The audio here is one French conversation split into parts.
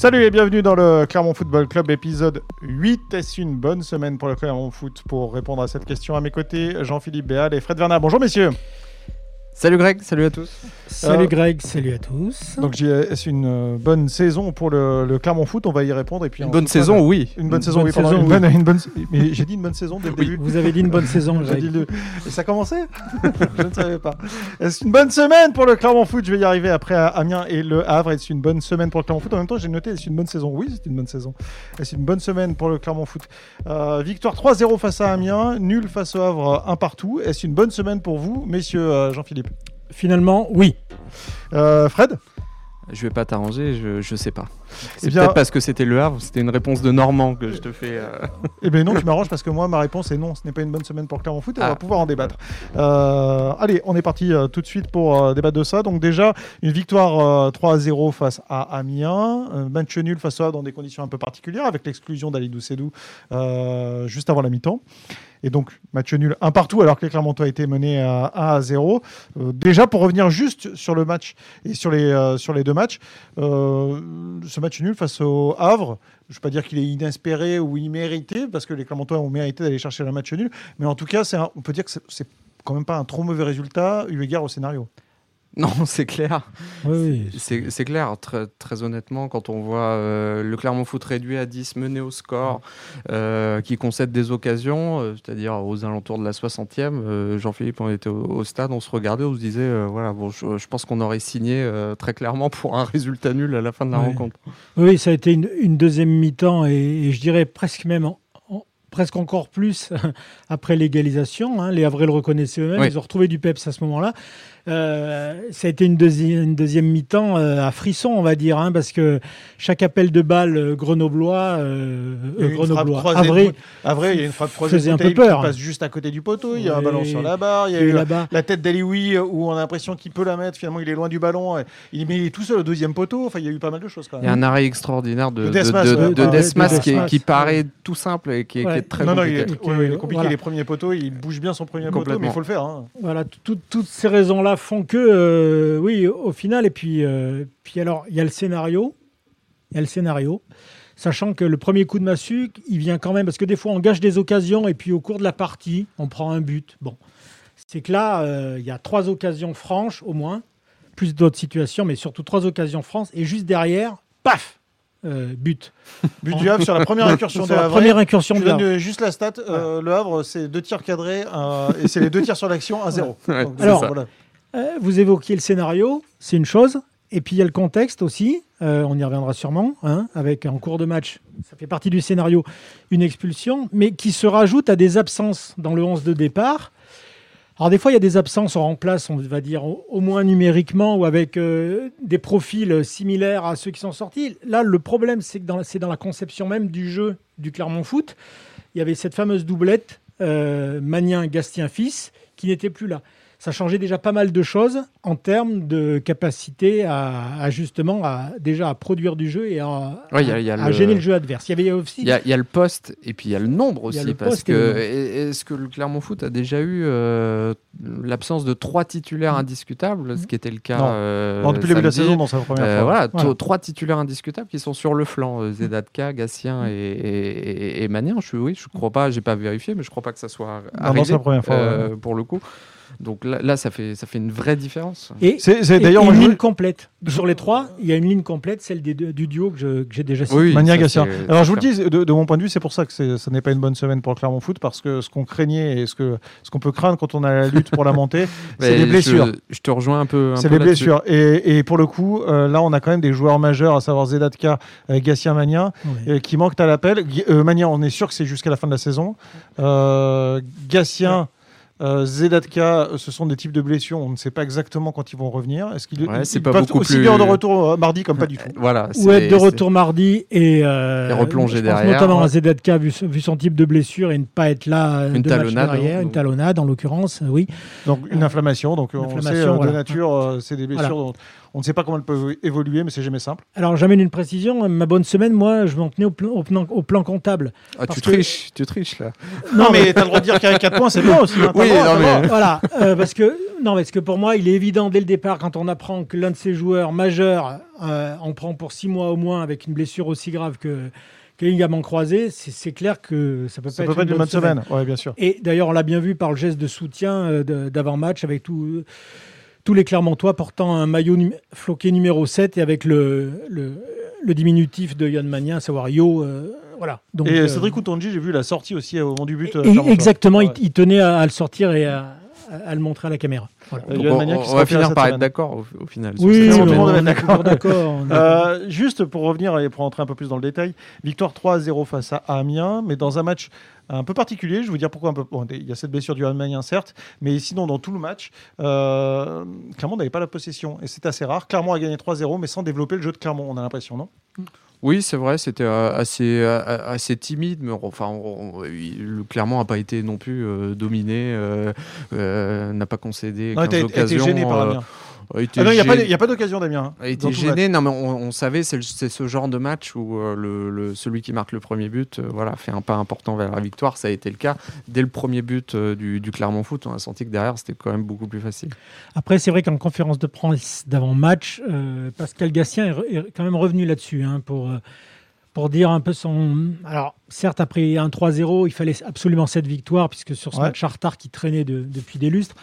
Salut et bienvenue dans le Clermont Football Club épisode 8. Est-ce une bonne semaine pour le Clermont Foot Pour répondre à cette question à mes côtés, Jean-Philippe Béal et Fred Vernat. Bonjour messieurs. Salut Greg, salut à tous. Salut Euh, Greg, salut à tous. Donc j'ai- est-ce une euh, bonne saison pour le, le Clermont Foot? On va y répondre et puis Une bonne cas, saison, oui. Une bonne Une saison, bonne oui. saison, une oui. bonne- une bonne- Mais j'ai dit une bonne saison dès le début. Vous avez dit une bonne saison, J'ai dit Greg. le- Et ça commençait? Je ne savais pas. Est-ce une bonne semaine pour le Clermont Foot? Je vais y arriver après à Amiens et le Havre. Est-ce une bonne semaine pour le Clermont Foot? En même temps, j'ai noté est-ce une bonne saison? Oui, c'est une bonne saison. Est-ce une bonne semaine pour le Clermont Foot? Euh, Victoire 3-0 face à Amiens, nul face au Havre, un partout. Est-ce une bonne semaine pour vous, messieurs euh, Jean-Philippe? Finalement, oui. Euh, Fred? Je vais pas t'arranger, je, je sais pas. C'est Eh peut-être parce que c'était le Havre, c'était une réponse de Normand que je te fais. euh, Eh bien non, tu m'arranges parce que moi, ma réponse est non, ce n'est pas une bonne semaine pour le Clermont Foot et on Ah. va pouvoir en débattre. Euh, allez, on est parti euh, tout de suite pour euh, débattre de ça. Donc déjà, une victoire euh, 3-0 face à Amiens, match nul face Havre dans des conditions un peu particulières avec l'exclusion d'Alidou Sedou euh, juste avant la mi-temps. Et donc, match nul un partout alors que les Clermontois étaient menés à 1 à 0. Euh, déjà, pour revenir juste sur le match et sur les, euh, sur les deux matchs, euh, ce match nul face au Havre, je ne vais pas dire qu'il est inespéré ou immérité, parce que les Clermontois ont mérité d'aller chercher le match nul, mais en tout cas, on peut dire que c'est quand même pas un trop mauvais résultat eu égard au scénario. Non, c'est clair. Oui, oui. C'est clair, très, très honnêtement, quand on voit euh, le Clermont Foot réduit à 10, mené au score, euh, qui concède des occasions, euh, c'est-à-dire aux alentours de la 60e, euh, Jean-Philippe, on était au, au stade, on se regardait, on se disait, voilà, bon, je, je pense qu'on aurait signé très clairement pour un résultat nul à la fin de la rencontre. Oui, ça a été une, une deuxième mi-temps et, et je dirais presque même en- en- presque encore plus après l'égalisation. hein. Les Havrais le reconnaissaient eux-mêmes, ils ont retrouvé du peps à ce moment-là. Euh, ça a été une, deuxi- une deuxième mi-temps euh, à frisson, on va dire, hein, parce que chaque appel de balle euh, grenoblois, euh, euh, grenoblois, Ah, vrai, il y a une frappe croisée faisait un peu Boutaïb qui peur. passe juste à côté du poteau, il y a un ballon sur la barre, il y a eu la tête d'Alioui où on a l'impression qu'il peut la mettre, finalement il est loin du ballon, et il, mais il est tout seul au deuxième poteau, enfin il y a eu pas mal de choses quand Il y a un arrêt extraordinaire de, De de, Desmas, de- ouais. de ouais, Desmas de qui, est- Desmas, qui paraît ouais. tout simple et qui est, qui Ouais. est très non, non, il compliqué. est, ouais, ouais, il est compliqué Voilà. les premiers poteaux, il bouge bien son premier poteau, mais il faut le faire. hein. Voilà, tout- toutes ces raisons-là font que, euh, oui, au final, et puis, euh, puis alors, il y a le scénario, il y a le scénario, sachant que le premier coup de massue, il vient quand même, parce que des fois, on gâche des occasions, et puis au cours de la partie, on prend un but. Bon, c'est que là, euh, il y a trois occasions franches, au moins, plus d'autres situations, mais surtout trois occasions franches, et juste derrière, paf, euh, but. But du Havre sur la première incursion de la Havre. première incursion de Havre. juste la stat. euh, Le Havre, c'est deux tirs cadrés euh, et c'est les deux tirs sur l'action à 0 Ouais, Donc, c'est Alors, ça. voilà. Euh, vous évoquiez le scénario, c'est une chose. Et puis il y a le contexte aussi, euh, on y reviendra sûrement, hein, avec en cours de match, ça fait partie du scénario, une expulsion, mais qui se rajoute à des absences dans le 11 de départ. Alors des fois, il y a des absences, on remplace, on va dire, au, moins numériquement ou avec euh, des profils similaires à ceux qui sont sortis. Là, le problème, c'est que c'est dans la conception même du jeu du Clermont Foot, il y avait cette fameuse doublette euh, Magnin-Gastien-Fils qui n'était plus là ça changeait déjà pas mal de choses en termes de capacité à, à justement à, déjà à produire du jeu et à, Ouais, il y a- il y a à le- gêner le jeu adverse. Il y avait aussi Il y, a, il y a le poste et puis il y a le nombre aussi. le parce que est-ce que le Clermont Foot a déjà eu euh, l'absence de trois titulaires indiscutables, ce qui était le cas Non. euh, Non, depuis le début de la saison, dans sa première Euh, fois. voilà, t- Voilà. trois titulaires indiscutables qui sont sur le flanc, euh, Zedatka, Gatien et, et, et- et Magnin. Je, oui, je crois pas, j'ai pas vérifié, mais je crois pas que ça soit Non, arrivé non, c'est la première fois, euh, pour le coup. Donc là, là, ça fait ça fait une vraie différence. et, C'est d'ailleurs une je- ligne complète. Sur les trois, il y a une ligne complète, celle des deux- du duo que je- que j'ai déjà cité. Oui, Mania c'est- Alors je vous le dis, de, de mon point de vue, c'est pour ça que ce n'est pas une bonne semaine pour le Clermont Foot, parce que ce qu'on craignait et ce que ce qu'on peut craindre quand on a la lutte pour la montée, c'est les blessures. Je, je te rejoins un peu. un C'est peu les là-dessus. blessures. Et, et pour le coup, euh, là, on a quand même des joueurs majeurs, à savoir Zedatka, euh, Magnin, Ouais. euh, qui manquent à l'appel. Euh, Magnin, on est sûr que c'est jusqu'à la fin de la saison. Euh, Gatien. Euh, Zedatka, euh, ce sont des types de blessures. On ne sait pas exactement quand ils vont revenir. Est-ce qu'ils Ouais, pas peuvent aussi plus- bien de retour euh, mardi comme pas du tout Voilà. Ou être de retour mardi et, euh, Et replonger derrière. Notamment à ZDK, vu, son- vu son type de blessure et ne pas être là Une deux matchs talonnade, derrière, une talonnade en l'occurrence, oui. Donc une inflammation. Donc on sait inflammation, euh, voilà. de nature, euh, c'est des blessures Voilà. dont on ne sait pas comment elles peuvent évoluer, mais c'est jamais simple. Alors j'amène une précision, ma bonne semaine, moi, je m'en tenais au, plan- au plan, au plan comptable. Ah, tu que- triches, tu triches là. Non, mais t'as le droit de dire qu'il y a 4 points, c'est bon aussi. hein, Oui, droit, non, mais- voilà, euh, parce que non, parce que pour moi, il est évident dès le départ, quand on apprend que l'un de ses joueurs majeurs euh, en prend pour six mois au moins avec une blessure aussi grave que, que les ligaments croisés, c'est clair que ça peut Ça pas peut être pas être une une bonne semaine. Ouais, bien sûr. Et d'ailleurs, on l'a bien vu par le geste de soutien euh, d'avant-match avec tout- tous les Clermontois portant un maillot floqué numéro 7 et avec le, le, le diminutif de Yann Magnin, à savoir Yo. euh, voilà. Donc, et euh, Cédric Outonji, j'ai vu la sortie aussi au moment du but. euh, et- exactement, Ouais. il, il tenait à, à le sortir et à, à le montrer à la caméra. Voilà. Donc, Yoann on, va finir par être d'accord au, au final. Oui, tout le monde va être d'accord. Euh, juste pour revenir et pour entrer un peu plus dans le détail, victoire 3-0 face à Amiens, mais dans un match un peu particulier. Je vais vous dire pourquoi un peu. bon, il y a cette blessure du Magnin, certes, mais sinon, dans tout le match, euh, Clermont n'avait pas la possession. Et c'est assez rare. Clermont a gagné 3-0, mais sans développer le jeu de Clermont, on a l'impression, non? Oui, c'est vrai, c'était euh, assez, euh, assez timide, mais enfin, on- il- le Clermont n'a pas été non plus euh, dominé, euh, euh, n'a pas concédé Non, 15 il était- était occasions. gêné par Ah non, il n'y a pas, il a d'occasion d'Amiens. hein, a été dans tout le match. gêné. Non, mais on, on savait, c'est le- c'est ce genre de match où euh, le, le- celui qui marque le premier but, euh, voilà, fait un pas important vers la victoire. Ça a été le cas dès le premier but euh, du, du Clermont Foot. On a senti que derrière, c'était quand même beaucoup plus facile. Après, c'est vrai qu'en conférence de presse d'avant-match, euh, Pascal Gatien est, re- est quand même revenu là-dessus hein, pour, euh, pour dire un peu son. Alors, certes, après un 3-0, il fallait absolument cette victoire, puisque sur ce Ouais. match en retard qui traînait de- depuis des lustres.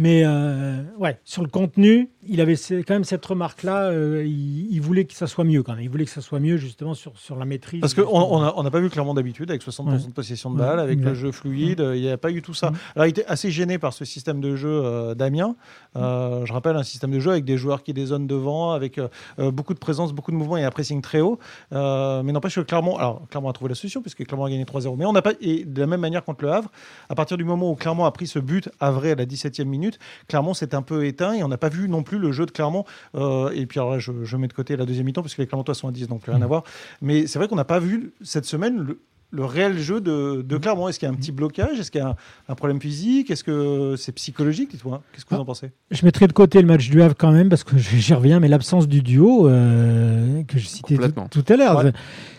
Mais euh, ouais, sur le contenu, il avait quand même cette remarque-là. euh, il, il voulait que ça soit mieux quand même. Il voulait que ça soit mieux justement sur, sur la maîtrise. Parce qu'on n'a on a pas vu Clermont d'habitude avec 60% Ouais. de possession de balle, avec le jeu fluide, il n'y a pas eu tout ça. Alors il était assez gêné par ce système de jeu euh, d'Amiens. Euh, je rappelle un système de jeu avec des joueurs qui dézonent devant, avec beaucoup de présence, beaucoup de mouvements et un pressing très haut. Mais n'empêche que Clermont, alors Clermont a trouvé la solution puisque Clermont a gagné 3-0. Mais on n'a pas, et de la même manière contre le Havre, à partir du moment où Clermont a pris ce but Havre à la 17e minute, Clermont s'est un peu éteint et on n'a pas vu non plus le jeu de Clermont. Euh, et puis alors là, je, je mets de côté la deuxième mi-temps parce que les Clermontois sont à 10, donc plus rien à voir. Mais c'est vrai qu'on n'a pas vu cette semaine le, le réel jeu de, de Clermont. Est-ce qu'il y a un petit blocage? Est-ce qu'il y a un, un problème physique? Est-ce que c'est psychologique? Dites-moi. Qu'est-ce que vous en pensez? Je mettrai de côté le match du Havre quand même, parce que j'y reviens, mais l'absence du duo euh, que je citais tout, à l'heure, Ouais.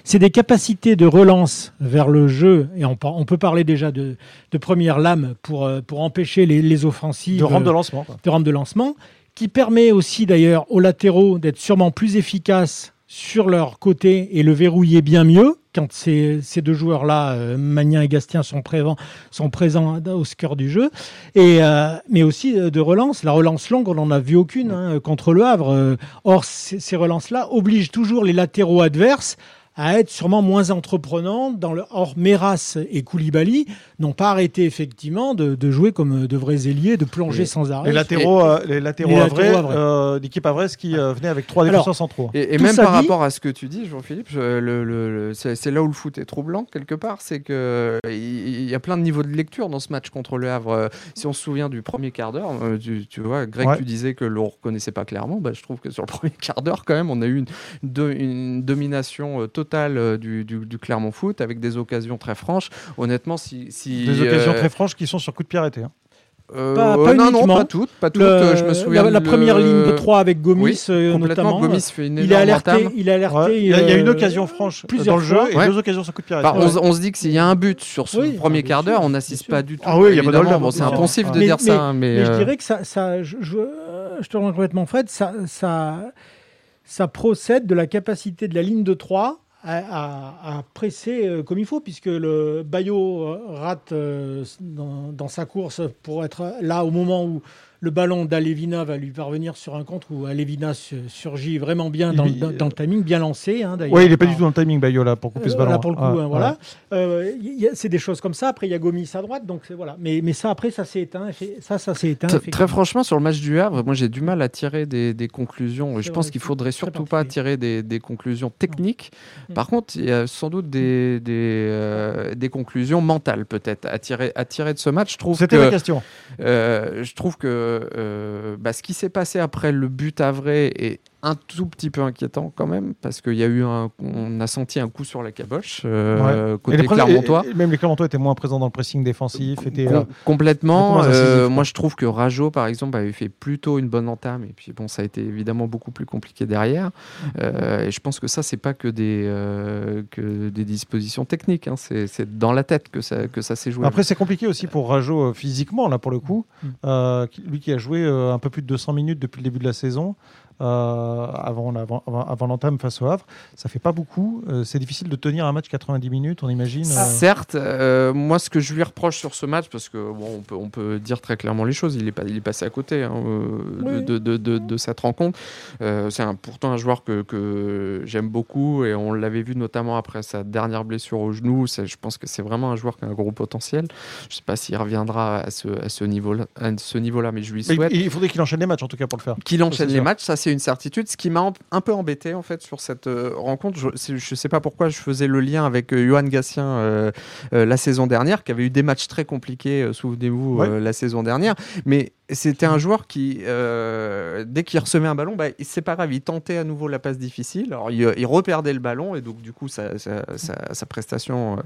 c'est des capacités de relance vers le jeu, et on, peut parler déjà de, de première lame pour, euh, pour empêcher les, les offensives De rampe de lancement. quoi. de rampe de lancement, qui permet aussi d'ailleurs aux latéraux d'être sûrement plus efficaces sur leur côté et le verrouiller bien mieux quand ces, ces deux joueurs-là, euh, Magnin et Gastien, sont, présents sont présents au cœur du jeu. Et, euh, mais aussi euh, de relance. La relance longue, on n'en a vu aucune hein, contre le Havre. Or, ces relances-là obligent toujours les latéraux adverses à être sûrement moins entreprenants. Dans le... Or, Meras et Koulibaly n'ont pas arrêté effectivement de, de jouer comme de vrais ailiers, de plonger Et- sans arrêt. Les latéraux, euh, les latéraux, Les latéraux havrais. euh, d'équipe Avraise qui euh, venaient avec trois défenseurs centraux. Et, et même par dit- rapport à ce que tu dis, Jean-Philippe, je- le- le- le- c'est c'est là où le foot est troublant quelque part, c'est que euh, il y a plein de niveaux de lecture dans ce match contre le Havre. Euh, Si on se souvient du premier quart d'heure, euh, tu, tu vois, Greg, Ouais. tu disais que l'on reconnaissait pas clairement. Bah, je trouve que sur le premier quart d'heure, quand même, on a eu une, do- une domination euh, totale euh, du, du- du Clermont Foot avec des occasions très franches. Honnêtement, si, si Des occasions euh, très franches qui sont sur coup de pied arrêté. hein. euh, Pas- euh, pas non, non, uniquement. pas toutes, pas toutes. Le- euh, je me souviens la, la première le- ligne de 3 avec Gomis, Oui, euh, complètement. notamment. Gomis fait une il est alerté. Il est alerté. Ouais, il, y a, il y a une euh, occasion franche plusieurs dans le jeu et Ouais. deux occasions sur coup de pied Bah, on, se- on se dit que s'il y a un but sur ce Oui, premier quart d'heure, on n'assiste pas du tout. Ah oui, il y a pas Bon, c'est impensif de Mais- dire mais- ça, mais, Mais je euh, dirais que ça, ça je, je, euh, je te rejoins complètement, Fred, ça, ça, ça procède de la capacité de la ligne de 3 à, presser euh, comme il faut, puisque le Bayo rate euh, dans sa course pour être là au moment où le ballon d'Alevina va lui parvenir sur un contre, où Alevina su- surgit vraiment bien dans, Il- le- dans- dans le timing, bien lancé. hein, Oui, il n'est pas par- du tout dans le timing, Bayo, là, pour couper ce euh, ballon. Là, pour le coup, Ah, hein, voilà. Euh, il y a- c'est des choses comme ça. Après, il y a Gomis à droite, donc voilà. Mais, mais ça, après, ça s'est éteint. Ça, ça s'est éteint. Très franchement, sur le match du Havre, moi j'ai du mal à tirer des, des conclusions. Je pense qu'il c'est faudrait surtout pas tirer des, des conclusions techniques. Mm. Par contre, il y a sans doute des, des, euh, des conclusions mentales peut-être à tirer, à tirer de ce match. C'était la que, question. euh, je trouve que euh, bah, ce qui s'est passé après le but à vrai et un tout petit peu inquiétant quand même parce qu'il y a eu un, on a senti un coup sur la caboche euh, côté les Clermontois. Et, même les Clermontois étaient moins présents dans le pressing défensif. Étaient, Com complètement. Euh, moi, je trouve que Rajo, par exemple, avait fait plutôt une bonne entame et puis bon, ça a été évidemment beaucoup plus compliqué derrière. Euh, et je pense que ça, c'est pas que des que des dispositions techniques. Hein. C'est dans la tête que ça que ça s'est joué. Après, c'est compliqué aussi pour Rajo physiquement là pour le coup. Mm. lui qui a joué un peu plus de 200 minutes depuis le début de la saison. Euh, avant, avant, avant l'entame face au Havre. Ça fait pas beaucoup. Euh, c'est difficile de tenir un match 90 minutes, on imagine. Euh. Certes, moi ce que je lui reproche sur ce match, parce que bon, on peut, on peut dire très clairement les choses, il est, pas, il est passé à côté hein, de, de, de, de, cette rencontre. c'est pourtant un joueur que, que j'aime beaucoup et on l'avait vu notamment après sa dernière blessure au genou. Je pense que c'est vraiment un joueur qui a un gros potentiel. Je sais pas s'il reviendra à ce, à ce niveau-là, niveau mais je lui souhaite. il faudrait qu'il enchaîne les matchs en tout cas pour le faire. Qu'il enchaîne les matchs, ça c'est une certitude. Ce qui m'a un peu embêté en fait sur cette euh, rencontre, je ne sais pas pourquoi je faisais le lien avec euh, Johan Gassien euh, la saison dernière, qui avait eu des matchs très compliqués, souvenez-vous, la saison dernière. Mais c'était un joueur qui, euh, dès qu'il recevait un ballon, bah, c'est pas grave, il tentait à nouveau la passe difficile. Alors, il, reperdait le ballon et donc, du coup, sa, prestation,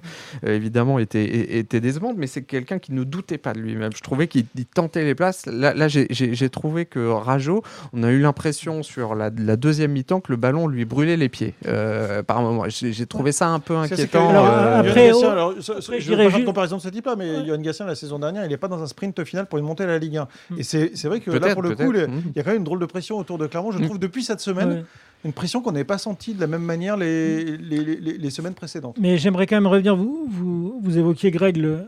euh, évidemment, était, était décevante, mais c'est quelqu'un qui ne doutait pas de lui-même. Je trouvais qu'il tentait les places. Là, là j'ai trouvé que Rajo, on a eu l'impression sur la, deuxième mi-temps que le ballon lui brûlait les pieds euh, par moment. J'ai trouvé ça un peu inquiétant. après, je ne vais pas de comparaison de ce type-là, mais Johan Gassien, la saison dernière, il n'est pas dans un sprint final pour une montée à la Ligue 1. Mm. Et c'est vrai que là, pour le coup, mm. il y a quand même une drôle de pression autour de Clermont. Je mm. trouve depuis cette semaine. Une pression qu'on n'avait pas sentie de la même manière les, les, les, semaines précédentes. Mais j'aimerais quand même revenir. Vous, vous, vous évoquiez, Greg, le,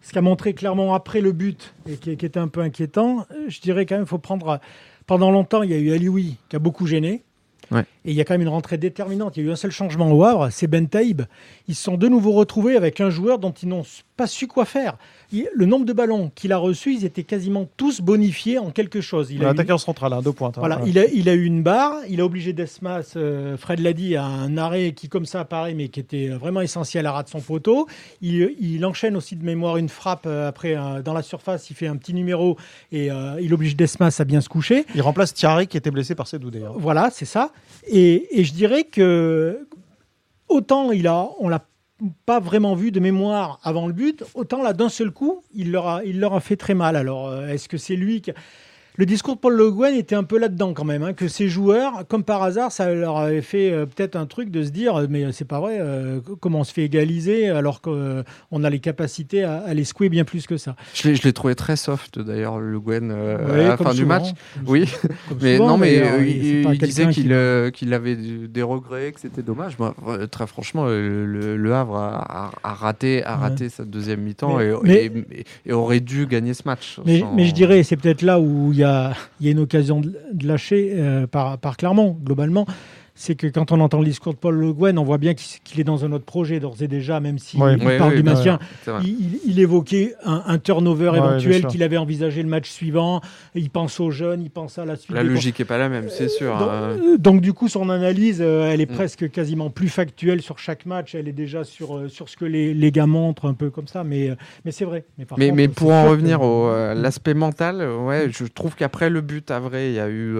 ce qu'a montré clairement après le but et qui, qui, était un peu inquiétant. Je dirais quand même qu'il faut prendre. Pendant longtemps, il y a eu Alioui qui a beaucoup gêné. Et il y a quand même une rentrée déterminante. Il y a eu un seul changement au Havre, c'est Ben Taïb. Ils se sont de nouveau retrouvés avec un joueur dont ils n'ont pas su quoi faire le nombre de ballons qu'il a reçus, ils étaient quasiment tous bonifiés en quelque chose. Il a attaquant central, hein, deux points. Hein. Voilà, il, a, il a eu une barre, il a obligé Desmas, euh, Fred l'a dit, à un arrêt qui comme ça apparaît, mais qui était vraiment essentiel à rat de son poteau. Il, enchaîne aussi de mémoire une frappe euh, après euh, dans la surface, il fait un petit numéro et il oblige Desmas à bien se coucher. Il remplace Thierry qui était blessé par Sedou d'ailleurs. Voilà, c'est ça. Et, et je dirais que autant il a, on l'a pas vraiment vu de mémoire avant le but, autant là d'un seul coup, il leur a, fait très mal. Alors, euh, est-ce que c'est lui qui le discours de Paul Le Guen était un peu là-dedans quand même, hein, que ces joueurs, comme par hasard, ça leur avait fait euh, peut-être un truc de se dire, mais c'est pas vrai, euh, comment on se fait égaliser alors qu'on euh, a les capacités à, les secouer bien plus que ça. Je l'ai trouvé très soft d'ailleurs, Le Guen, à la fin du match. Oui, mais non, mais il, disait qu'il avait des regrets, que c'était dommage. très franchement, le, Havre a, raté, a raté sa deuxième mi-temps et, aurait dû gagner ce match. Mais, mais je dirais, c'est peut-être là où il y a il y a une occasion de, lâcher euh, par, par Clermont, globalement c'est que quand on entend le discours de Paul Le Guen, on voit bien qu'il est dans un autre projet d'ores et déjà, même s'il parle du maintien. il, évoquait un, turnover éventuel qu'il avait envisagé le match suivant. Il pense aux jeunes, il pense à la suite. La logique n'est pas la même, c'est sûr. Donc, hein. euh, donc, du coup, son analyse, euh, elle est mm. presque quasiment plus factuelle sur chaque match. Elle est déjà sur, euh, sur ce que les, les, gars montrent, un peu comme ça. Mais, mais c'est vrai. Mais, mais, pour en revenir à l'aspect mental, ouais, je trouve qu'après le but, à vrai, il y a eu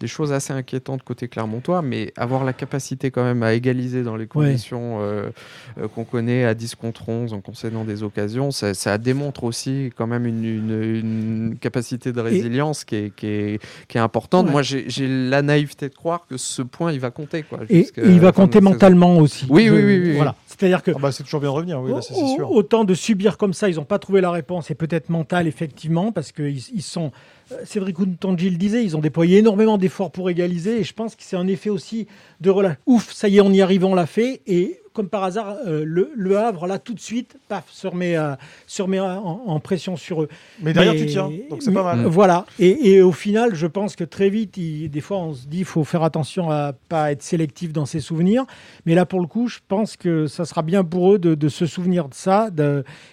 des choses assez inquiétantes côté Clermont toi, mais avoir la capacité quand même à égaliser dans les conditions euh, euh, qu'on connaît à 10 contre 11 en concédant des occasions, ça, démontre aussi quand même une, capacité de résilience qui, est, qui, est, importante. Moi, j'ai la naïveté de croire que ce point, il va compter. Quoi, et, il va compter mentalement aussi. Oui, oui, oui. Voilà. C'est-à-dire que. Ah bah, c'est toujours bien de revenir, oui, c'est sûr. Autant de subir comme ça, ils n'ont pas trouvé la réponse, et peut-être mental, effectivement, parce qu'ils ils sont euh, Cédric Tangil le disait, ils ont déployé énormément d'efforts pour égaliser et je pense que c'est un effet aussi de relâche. Ouf, ça y est, on y arrive, on l'a fait. Et comme par hasard, euh, le, Havre, là, tout de suite, paf, se remet, euh, se remet en, pression sur eux. Mais derrière, tu tiens, donc c'est pas mal. Voilà. Et, au final, je pense que très vite, des fois, on se dit il faut faire attention à pas être sélectif dans ses souvenirs. Mais là, pour le coup, je pense que ça sera bien pour eux de, se souvenir de ça.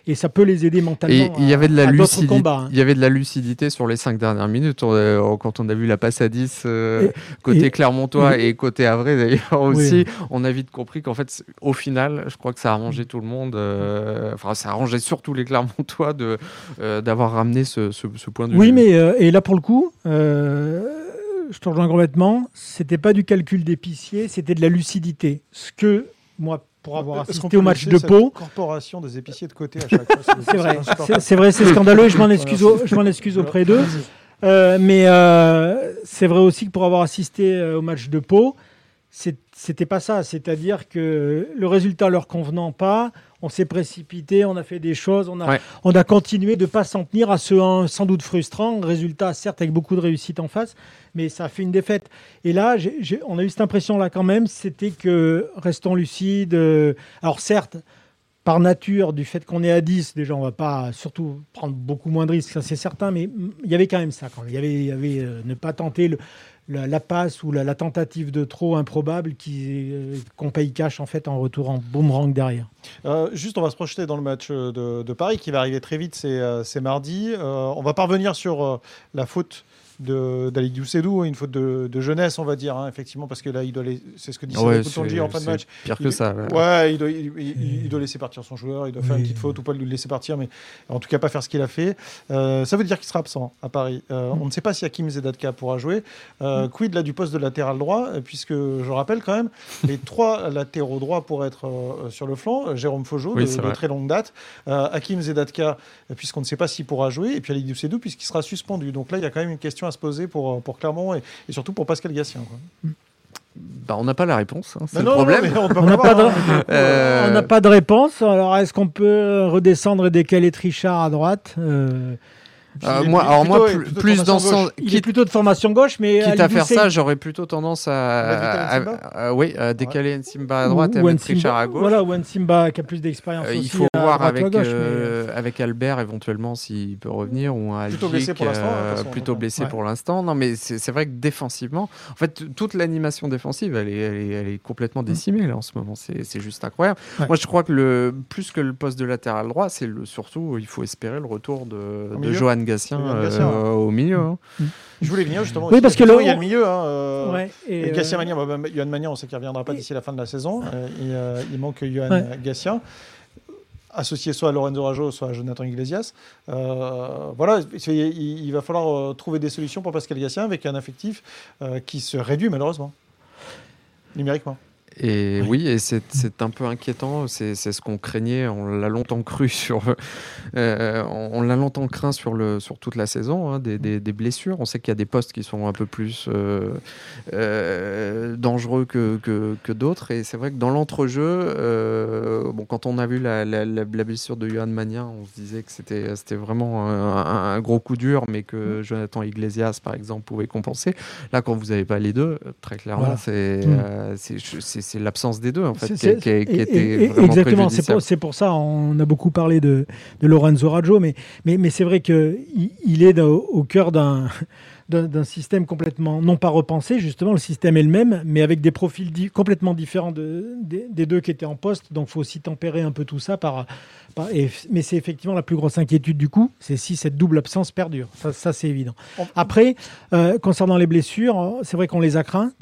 et ça peut les aider mentalement. il y avait de la lucidité. Hein. Il y avait de la lucidité sur les cinq dernières minutes. quand on a vu la passe à 10 euh, côté Clermontois et côté Havre d'ailleurs aussi, on a vite compris qu'en fait, au final, je crois que ça a arrangé tout le monde. Euh, enfin, ça a arrangé surtout les Clermontois de euh, d'avoir ramené ce, point de oui, vue. Oui, mais euh, et là pour le coup, je te rejoins complètement. C'était pas du calcul d'épicier, c'était de la lucidité. Ce que moi, pour avoir assisté au match de Pau, corporation des épiciers de côté à chaque fois. c'est vrai, c'est vrai, c'est scandaleux. Je m'en excuse, je m'en excuse auprès d'eux. Euh, mais euh, c'est vrai aussi que pour avoir assisté au match de Pau, c'était pas ça. C'est-à-dire que le résultat leur convenant pas, on s'est précipité, on a fait des choses, on a, on a continué de ne pas s'en tenir à ce sans doute frustrant. Résultat, certes, avec beaucoup de réussite en face, mais ça a fait une défaite. Et là, on a eu cette impression-là quand même, c'était que restons lucides. Euh, alors certes, par nature, du fait qu'on est à 10, déjà, on va pas surtout prendre beaucoup moins de risques, ça c'est certain, mais il y avait quand même ça. Quand Il y avait, il y avait euh, ne pas tenter le, la, passe ou la, tentative de trop improbable qui, euh, qu'on paye cash en fait en retour en boomerang derrière. Euh, juste, on va se projeter dans le match de, de, Paris qui va arriver très vite, c'est, euh, c'est mardi. on va parvenir sur la faute d'Ali Doucedou, une faute de, jeunesse, on va dire, hein, effectivement, parce que là, il doit c'est ce que dit ouais, en fin de match. Pire que ça. Ouais, il, doit, il, doit, laisser partir son joueur, il doit faire une petite faute ou pas le laisser partir, mais en tout cas pas faire ce qu'il a fait. Euh, ça veut dire qu'il sera absent à Paris. Euh, mm. On ne sait pas si Hakim Zedatka pourra jouer. Euh, mm. Quid là du poste de latéral droit, puisque je rappelle quand même, les trois latéraux droits pour être sur le flanc, Jérôme Fojo, de, très longue date, Hakim Zedatka, puisqu'on ne sait pas s'il pourra jouer, et puis Ali Doucedou, puisqu'il sera suspendu. Donc là, il y a quand même une question à se poser pour, pour Clermont et, surtout pour Pascal Gassien. Bah, on n'a pas la réponse, hein, c'est le problème. on n'a pas, euh, pas, de réponse. Alors, est-ce qu'on peut redescendre et décaler Trichard à droite? Euh, euh, moi, alors moi, plus, dans son, il est plutôt de formation gauche, mais quitte à faire ça, j'aurais plutôt tendance à, oui, à décaler Nsimba à droite et mettre Richard à gauche. Voilà, ou Nsimba qui a plus d'expérience. Euh, il faut voir avec euh, avec Albert éventuellement s'il peut revenir ou un plutôt blessé pour l'instant. Hein, plutôt blessé pour l'instant. Non, mais c'est vrai que défensivement, en fait, toute l'animation défensive, elle est, elle est, complètement mm. décimée là en ce moment. C'est juste incroyable. Moi, je crois que le plus que le poste de latéral droit, c'est surtout il faut espérer le retour de, de Johan Gatien, euh, au milieu. Hein. Mm. Je voulais venir justement. Oui, parce que il y a le milieu. Hein, euh, et Gatien Mania, bah, bah, Johan Mania, on sait qu'il ne reviendra pas d'ici la fin de la saison. Euh, il manque Johan Gatien associé soit à Lorenzo Rajo, soit à Jonathan Iglesias. voilà, il, va falloir trouver des solutions pour Pascal Gatien avec un affectif qui se réduit malheureusement, numériquement. Et oui, et c'est un peu inquiétant. C'est ce qu'on craignait. On l'a longtemps cru sur. Euh, on l'a longtemps craint sur, le, sur toute la saison, hein, des, des, blessures. On sait qu'il y a des postes qui sont un peu plus euh, euh, dangereux que, que, que d'autres. Et c'est vrai que dans l'entrejeu, bon, quand on a vu la, la, la, blessure de Johan Magnin, on se disait que c'était vraiment un, un, gros coup dur, mais que Jonathan Iglesias, par exemple, pouvait compenser. Là, quand vous n'avez pas les deux, très clairement, c'est c'est l'absence des deux en fait qui, qui, était vraiment exactement. C'est pour, ça on a beaucoup parlé de, de Lorenzo Raggio, mais mais, mais c'est vrai que il, est au, cœur d'un d'un système complètement, non pas repensé, justement, le système est le même, mais avec des profils complètement différents de, des deux qui étaient en poste. Donc, il faut aussi tempérer un peu tout ça. Par, mais c'est effectivement la plus grosse inquiétude du coup, c'est si cette double absence perdure. Ça, ça c'est évident. Après, euh, concernant les blessures, c'est vrai qu'on les a craintes,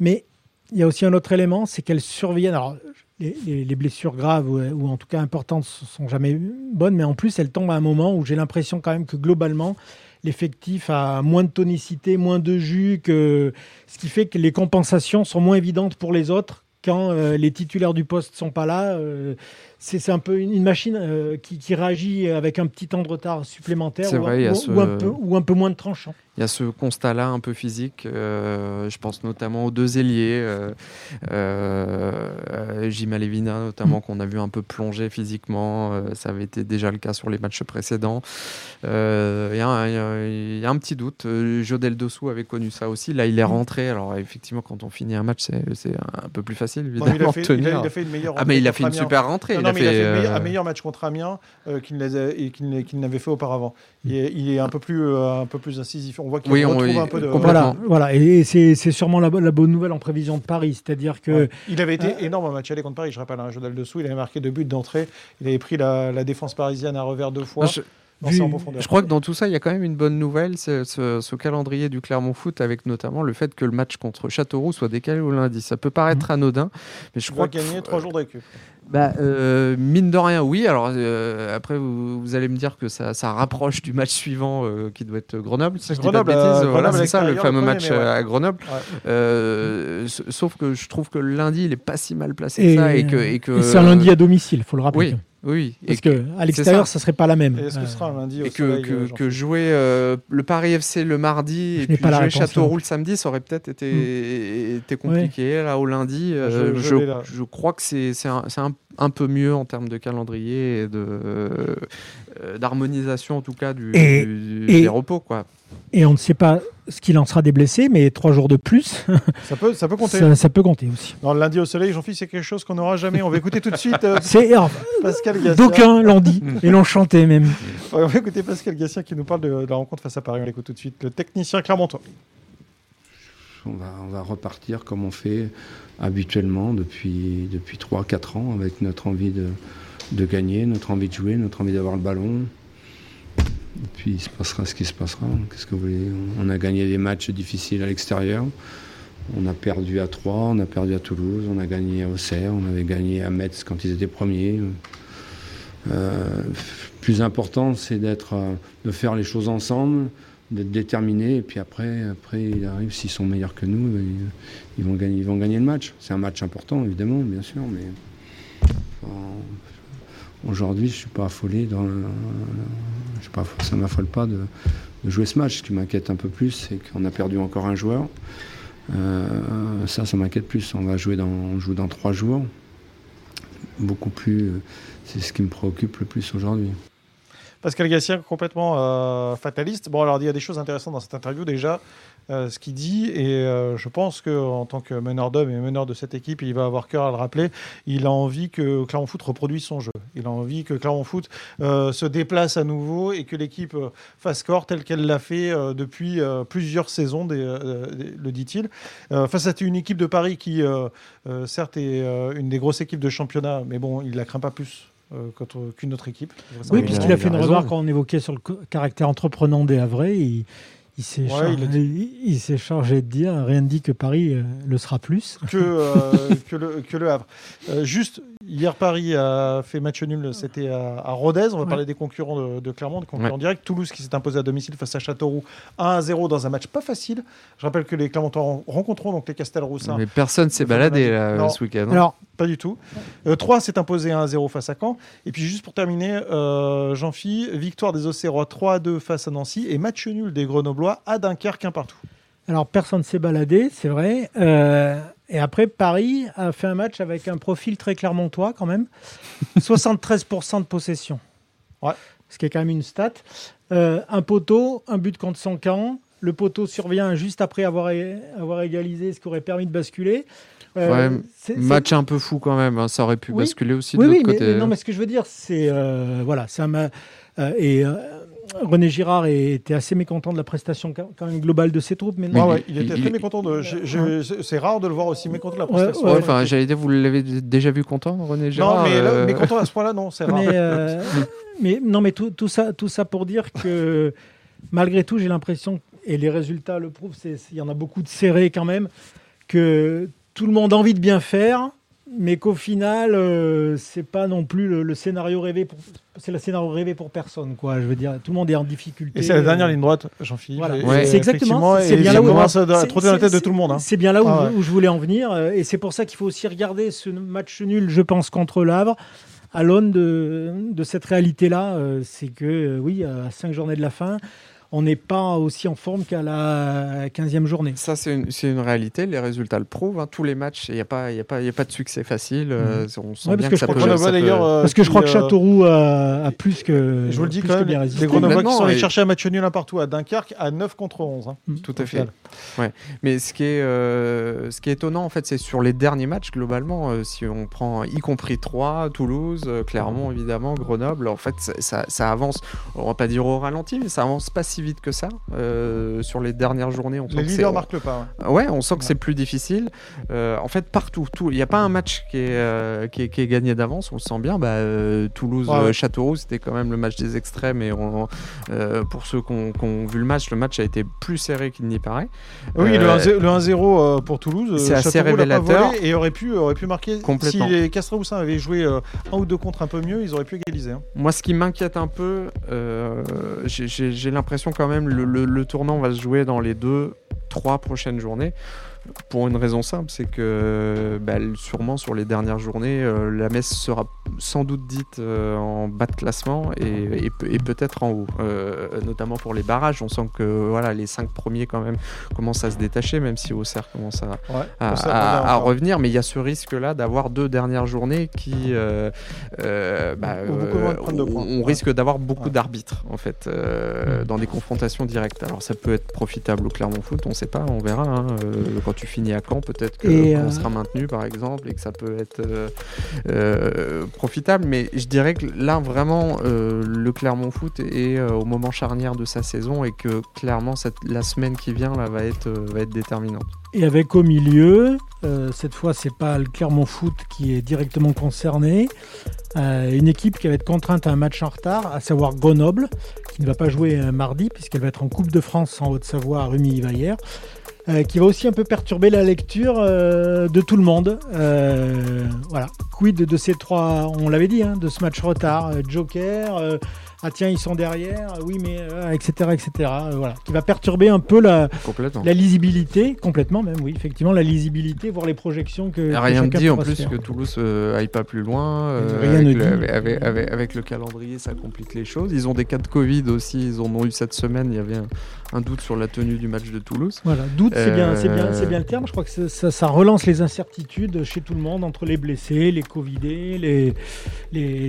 mais il y a aussi un autre élément, c'est qu'elles surviennent. Alors, les, blessures graves ou, en tout cas importantes sont jamais bonnes, mais en plus, elles tombent à un moment où j'ai l'impression quand même que globalement, l'effectif a moins de tonicité, moins de jus, ce qui fait que les compensations sont moins évidentes pour les autres quand euh, les titulaires du poste sont pas là. Euh, c'est un peu une, machine euh, qui, réagit avec un petit temps de retard supplémentaire ou, un peu, ou, un peu, moins de tranchant il y a ce constat-là un peu physique. Euh, je pense notamment aux deux ailiers, euh, euh, Jim Alevina notamment, mm. qu'on a vu un peu plonger physiquement. Ça avait été déjà le cas sur les matchs précédents. Il y, a un petit doute. Jodel Dossou avait connu ça aussi. Là, il est mm. rentré. Alors, effectivement, quand on finit un match, c'est un peu plus facile, évidemment. il, a fait, il, a, fait, une meilleure Ah, mais il a fait une super rentrée. Il, a fait, un meilleur match contre Amiens qu'il n'avait fait auparavant. Il est, il est, un peu plus, un peu plus incisif on voit qu'il retrouve un peu de. Voilà, voilà. et c'est sûrement la, bonne nouvelle en prévision de Paris, c'est-à-dire que. Il avait été euh, énorme en match aller contre Paris. Je rappelle un jeu dessous, il avait marqué deux buts d'entrée. Il avait pris la, défense parisienne à revers deux fois. Je crois que dans tout ça, il y a quand même une bonne nouvelle, c'est ce, calendrier du Clermont Foot, avec notamment le fait que le match contre Châteauroux soit décalé au lundi. Ça peut paraître mmh. anodin, mais je crois gagner trois jours de récup. Bah, euh, mine de rien, oui. Alors euh, après, vous, allez me dire que ça, rapproche du match suivant euh, qui doit être Grenoble. c'est Grenoble, voilà, c'est ça, le fameux match à Grenoble. sauf que je trouve que le lundi, il n'est pas si mal placé que ça. Et que, c'est un lundi à domicile, il faut le rappeler. Oui. Oui, parce que à l'extérieur, ça. ne serait pas la même. Est-ce que ce sera un lundi et que, que, jouer le Paris FC le mardi et puis jouer Châteauroux le samedi, ça aurait peut-être été, hmm. été compliqué. Là, au lundi, je, je, crois que c'est un, un, un peu mieux en termes de calendrier et de euh, d'harmonisation en tout cas du, des repos quoi. Et on ne sait pas ce qu'il en sera des blessés, mais trois jours de plus, ça peut, ça peut compter. Ça, peut compter aussi. Dans le lundi au soleil, Jean-Philippe, c'est quelque chose qu'on n'aura jamais. On va écouter tout de suite euh, Pascal Gassia. D'aucuns l'ont dit et l'ont chanté même. on va écouter Pascal Gassia qui nous parle de, la rencontre face à Paris. On l'écoute tout de suite. Le technicien Clermontois. On va, repartir comme on fait habituellement depuis, depuis 3-4 ans avec notre envie de, gagner, notre envie de jouer, notre envie d'avoir le ballon. Et puis il se passera ce qui se passera. Qu'est-ce que vous On a gagné des matchs difficiles à l'extérieur. On a perdu à Troyes, on a perdu à Toulouse, on a gagné à Auxerre, on avait gagné à Metz quand ils étaient premiers. Euh, plus important, c'est euh, de faire les choses ensemble, d'être déterminé. Et puis après, après il arrive, s'ils sont meilleurs que nous, ils, vont gagner, ils vont gagner le match. C'est un match important, évidemment, bien sûr, mais aujourd'hui, je ne suis pas affolé. Dans, pas, ça ne m'affole pas de, jouer ce match. Ce qui m'inquiète un peu plus, c'est qu'on a perdu encore un joueur. Euh, ça, ça m'inquiète plus. On va jouer dans, on joue dans trois jours. Beaucoup plus. C'est ce qui me préoccupe le plus aujourd'hui. Pascal Gassien, complètement euh, fataliste. Bon, alors il y a des choses intéressantes dans cette interview déjà. Euh, ce qu'il dit, et euh, je pense qu'en tant que meneur d'hommes et meneur de cette équipe, il va avoir cœur à le rappeler, il a envie que Clermont Foot reproduise son jeu. Il a envie que Clermont Foot se déplace à nouveau et que l'équipe fasse corps tel qu'elle l'a fait depuis plusieurs saisons, le dit-il. face à une équipe de Paris qui, certes, est une des grosses équipes de championnat, mais bon, il la craint pas plus qu'une autre équipe. Oui, puisqu'il a, fait une remarque quand on évoquait sur le caractère entreprenant des Havrais. Il, il s'est chargé, de dire, rien ne dit que Paris euh, le sera plus. Que, euh, que, le, que, le, Havre. juste, hier, Paris a fait match nul, c'était à, Rodez. On va parler des concurrents de, Clermont, des concurrents directs. Toulouse qui s'est imposé à domicile face à Châteauroux 1-0 dans un match pas facile. Je rappelle que les Clermontois rencontreront donc les Castelroussins. Mais personne s'est baladé ce week-end. Hein. Alors, pas du tout. 3 s'est imposé 1-0 face à Caen. Et puis juste pour terminer, Jean-Phi, victoire des Auxerrois 3-2 face à Nancy et match nul des À Dunkerque, un partout. Alors personne ne s'est baladé, c'est vrai. Euh, et après, Paris a fait un match avec un profil très clermontois quand même. 73% de possession. Ouais. Ce qui est quand même une stat. Euh, un poteau, un but contre son camp. Le poteau survient juste après avoir, avoir égalisé, ce qui aurait permis de basculer. Euh, match un peu fou quand même. Hein. Ça aurait pu basculer aussi de l'autre côté. Mais, non, mais ce que je veux dire, c'est voilà, c'est un et René Girard était assez mécontent de la prestation quand même globale de ses troupes. Mais non, il était très mécontent. De... C'est rare de le voir aussi mécontent de la prestation. enfin, j'allais dire, vous l'avez déjà vu content, René Girard Non, mais euh, mécontent à ce point-là, non, c'est rare. Mais, euh, mais, non, mais tout, tout, ça, tout ça pour dire que malgré tout, j'ai l'impression, et les résultats le prouvent, il y en a beaucoup de serrés quand même, que tout le monde a envie de bien faire mais qu'au final, euh, c'est pas non plus le, scénario rêvé pour. C'est le scénario rêvé pour personne, quoi. Je veux dire, tout le monde est en difficulté. Et c'est la dernière ligne droite, Jean-Philippe. C'est exactement. C'est bien là où commence à trotter dans la tête de tout le monde. Hein. C'est bien là ah où, je voulais en venir, euh, et c'est pour ça qu'il faut aussi regarder ce match nul, je pense, contre l'Avre à l'aune de, de, cette réalité-là. Euh, c'est que, oui, à cinq journées de la fin, on n'est pas aussi en forme qu'à la 15e journée. Ça, c'est une, réalité. Les résultats le prouvent. Hein. Tous les matchs, il n'y a, pas, a, pas, a pas de succès facile. Euh, on sent bien que, ça peut, Parce que je crois que Châteauroux a, plus que. Je vous le dis quand même, les Grenoblois qui sont allés chercher un match nul un partout à Dunkerque à 9 contre 11. Hein. Mm. Tout à fait. Ouais. Mais ce qui, est, euh, ce qui est étonnant, en fait, c'est sur les derniers matchs, globalement, euh, si on prend y compris 3, Toulouse, Clermont, évidemment, Grenoble, en fait, ça, ça, avance, on va pas dire au ralenti, mais ça avance pas si si vite que ça. sur les dernières journées, on les leaders marquent le pas. Ouais, on sent que c'est plus difficile. en fait, partout, tout. Il n'y a pas un match qui est, qui est, gagné d'avance. On le sent bien. Bah, Toulouse, Châteauroux, c'était quand même le match des extrêmes. Et pour ceux qui ont, vu le match, le match a été plus serré qu'il n'y paraît. Oui, le 1-0 pour Toulouse, c'est assez révélateur et aurait pu, aurait pu marquer. Si les Castres-Roussin avaient joué un ou deux contre un peu mieux, ils auraient pu égaliser. Hein. Moi, ce qui m'inquiète un peu, euh, j'ai l'impression quand même le, tournant va se jouer dans les deux, trois prochaines journées. Pour une raison simple, c'est que bah, sûrement sur les dernières journées, euh, la messe sera sans doute dite euh, en bas de classement et, et, peut-être en haut, euh, notamment pour les barrages. On sent que voilà, les cinq premiers quand même commencent à se détacher, même si Auxerre commence à, à, revenir. Mais il y a ce risque-là d'avoir deux dernières journées qui, bah, on, risque d'avoir beaucoup d'arbitres en fait mm. dans des confrontations directes. Alors ça peut être profitable au Clermont Foot, on ne sait pas, on verra. Hein, tu finis à Caen, peut-être qu'on euh, sera maintenu par exemple et que ça peut être euh, euh, profitable. Mais je dirais que là vraiment le Clermont Foot est au moment charnière de sa saison et que clairement cette, la semaine qui vient là, va, être, va être déterminante. Et avec au milieu, cette fois c'est pas le Clermont Foot qui est directement concerné, une équipe qui va être contrainte à un match en retard, à savoir Grenoble, qui ne va pas jouer mardi puisqu'elle va être en Coupe de France en Haute-Savoie à Rumi-Ivaillère. Euh, qui va aussi un peu perturber la lecture euh, de tout le monde. Euh, voilà. Quid de ces trois, on l'avait dit, hein, de ce match retard, Joker, ah tiens ils sont derrière, oui mais etc etc. voilà, qui va perturber un peu la, la lisibilité complètement même, oui effectivement la lisibilité, voire les projections que. rien ne dit en plus que Toulouse aille pas plus loin. rien avec, ne le, dit. Avec, avec, le calendrier, ça complique les choses. Ils ont des cas de Covid aussi, ils en ont eu cette semaine. Il y avait un, un doute sur la tenue du match de Toulouse. Voilà, doute, c'est bien, c'est bien, c'est bien le terme. Je crois que ça, relance les incertitudes chez tout le monde entre les blessés, les covidés, les,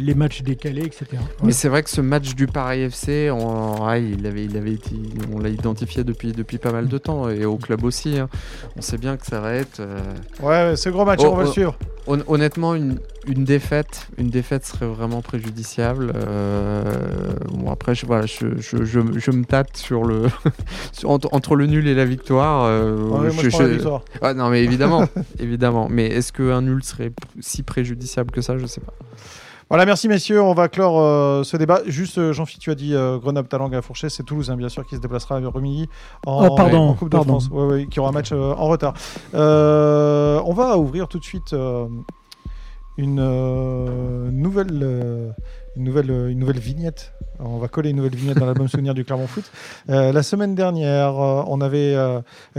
les, matchs décalés, etc. Mais c'est vrai que ce match du Paris FC, on, il avait, il avait été, on l'a identifié depuis, depuis pas mal de temps et au club aussi. Hein. On sait bien que ça va être. Euh, ouais, c'est gros match, oh, on va le oh, Honnêtement, une, une, défaite, une défaite serait vraiment préjudiciable. Euh, bon, après, je, voilà, je, je, je, me tâte sur le entre, le nul et la victoire. Euh, je, ah, non, mais évidemment, évidemment. Mais est-ce qu'un nul serait si préjudiciable que ça? Je sais pas. Voilà, merci messieurs. On va clore euh, ce débat. Juste, Jean-Philippe, tu as dit Grenoble, Talang à Fourchet. C'est Toulouse, hein, bien sûr, qui se déplacera à Rumilly en, oh, pardon, Coupe de France. qui aura un match en retard. on va ouvrir tout de suite une euh, nouvelle, euh, une nouvelle, une nouvelle vignette. On va coller une nouvelle vignette dans l'album souvenir du Clermont Foot. Euh, la semaine dernière, on avait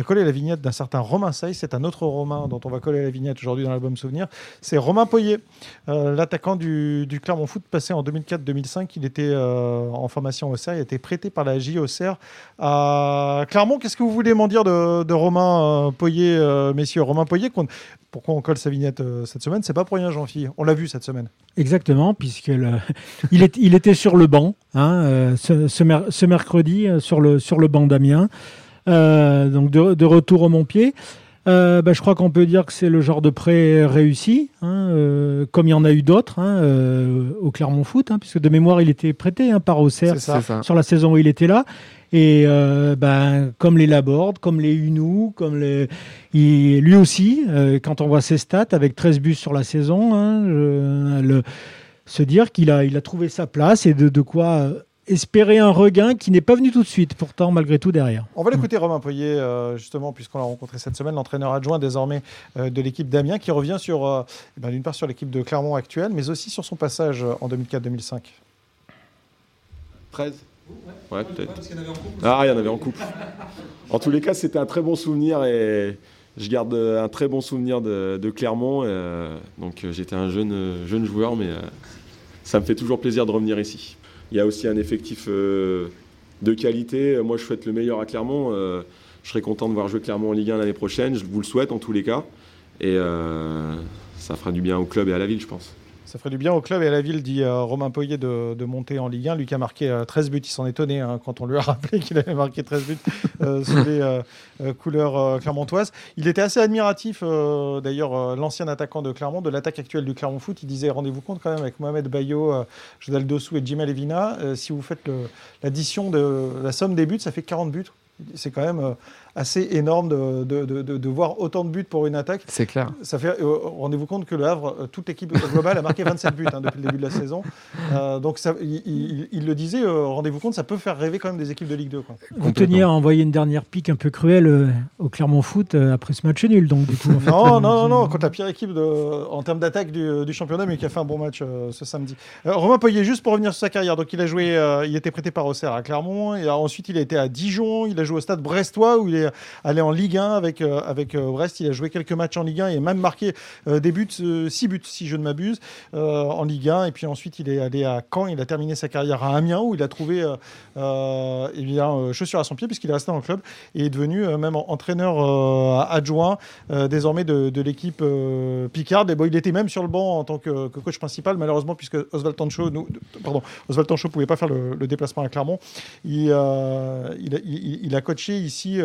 collé la vignette d'un certain Romain Sey. C'est un autre Romain dont on va coller la vignette aujourd'hui dans l'album souvenir. C'est Romain Poyer, l'attaquant du, Clermont Foot passé en 2004-2005. Il était en formation au CER. Il été prêté par la J au à Clermont. Qu'est-ce que vous voulez m'en dire de, Romain Poyer, messieurs? Romain Poyer, pourquoi on colle sa vignette euh, cette semaine C'est pas pour rien, Jean-Philippe. On l'a vu cette semaine. Exactement, puisqu'il il, était sur le banc hein, euh, ce, mercredi euh, sur le, sur le banc d'Amiens. donc de, retour au Montpied. Bah, je crois qu'on peut dire que c'est le genre de prêt réussi, hein, comme il y en a eu d'autres hein, au Clermont Foot, puisque de mémoire il était prêté par Auxerre sur la saison où il était là. Et euh, ben, comme les Laborde, comme les Unou, comme les... lui aussi, euh, quand on voit ses stats, avec 13 buts sur la saison, le... se dire qu'il a, il a trouvé sa place et de, de quoi euh, espérer un regain qui n'est pas venu tout de suite, pourtant, malgré tout, derrière. On va l'écouter, Romain Poyer, justement, puisqu'on l'a rencontré cette semaine, l'entraîneur adjoint désormais de l'équipe d'Amiens, qui revient sur, eh ben, d'une part sur l'équipe de Clermont actuelle, mais aussi sur son passage en 2004-2005. 13 Ouais, peut-être. Ah, il y en avait en couple. En tous les cas, c'était un très bon souvenir et je garde un très bon souvenir de, Clermont. Euh, donc, euh, j'étais un jeune, joueur, mais euh, ça me fait toujours plaisir de revenir ici. Il y a aussi un effectif de qualité. Moi, je souhaite le meilleur à Clermont. je serais content de voir jouer Clermont en Ligue 1 l'année prochaine. Je vous le souhaite en tous les cas. Et ça fera du bien au club et à la ville, je pense. Ça ferait du bien au club et à la ville, dit euh, Romain Poyer, de, de, monter en Ligue 1. Lui qui a marqué 13 buts, il s'en étonnait hein, quand on lui a rappelé qu'il avait marqué 13 buts sous les couleurs clermontoises. Il était assez admiratif, d'ailleurs, l'ancien attaquant de Clermont, de l'attaque actuelle du Clermont Foot. Il disait rendez-vous compte quand même avec Mohamed Bayo, Jodal Dossou et Jimmy Levina, si vous faites l'addition de la somme des buts, ça fait 40 buts. C'est quand même assez énorme de, de, de, de, voir autant de buts pour une attaque. C'est clair. Ça fait, euh, rendez-vous compte que le Havre, euh, toute l'équipe globale a marqué 27 buts hein, depuis le début de la saison. Euh, donc ça, il, il, le disait, rendez-vous compte, ça peut faire rêver quand même des équipes de Ligue 2. Quoi. Vous teniez à envoyer une dernière pique un peu cruelle au Clermont Foot après ce match nul. Donc, du coup, en fait, non, non, non, non, contre la pire équipe de, en termes d'attaque du, du, championnat, mais qui a fait un bon match ce samedi. Romain Poyer, juste pour revenir sur sa carrière, donc il a joué, il était prêté par Auxerre à Clermont, et ensuite il a été à Dijon, il a joué au stade brestois où il est allé en Ligue Ligue 1 avec, euh, avec euh, Brest. Il a joué quelques matchs en Ligue 1 et même marqué euh, des buts, 6 buts si je ne m'abuse, en Ligue 1. Et puis ensuite, il est allé à Caen. Il a terminé sa carrière à Amiens où il a trouvé eh bien, chaussures à son pied puisqu'il est resté dans le club et est devenu même entraîneur adjoint désormais de, l'équipe Picard. Et bon, il était même sur le banc en tant que, coach principal, malheureusement, puisque Oswald Tancho, nous, pardon, Oswald Tancho pouvait pas faire le, déplacement à Clermont. Il, a coaché ici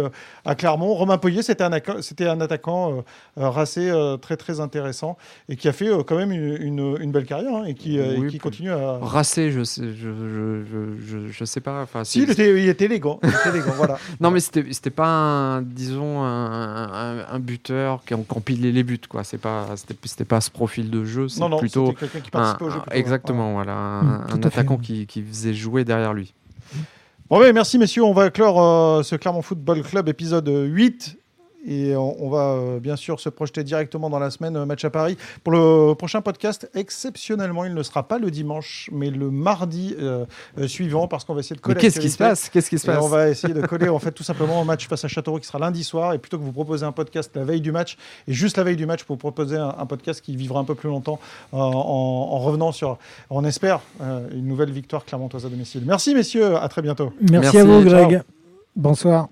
à Clermont. Romain Poyer, c'était un, c'était un attaquant euh, euh, racé euh, très très intéressant et qui a fait quand même une, une, belle carrière hein, et qui, qui continue à. Racé, je sais, je, je, je, sais pas. Enfin, si, il était, il était élégant. Il était élégant voilà. non, mais c'était, c'était pas, un, disons, un, un, buteur qui, empilait les buts. Quoi. C'est pas, c'était, c'était pas ce profil de jeu. C'est non, non, plutôt. quelqu'un qui participait au jeu. exactement, voilà. Un, mmh, attaquant qui, qui faisait jouer derrière lui. Bon, oui, merci messieurs. On va clore ce Clermont Football Club épisode 8. Et on, va euh, bien sûr se projeter directement dans la semaine euh, match à Paris. Pour le prochain podcast, exceptionnellement, il ne sera pas le dimanche, mais le mardi euh, suivant, parce qu'on va essayer de coller. Qu'est-ce qui se passe? Qu'est-ce qui se passe On va essayer de coller en fait tout simplement un match face à Châteauroux qui sera lundi soir. Et plutôt que vous proposer un podcast la veille du match et juste la veille du match, pour vous proposer un, podcast qui vivra un peu plus longtemps en, revenant sur, on espère, une nouvelle victoire clermontoise à domicile. Merci messieurs, à très bientôt. Merci, à vous, Greg. Bonsoir.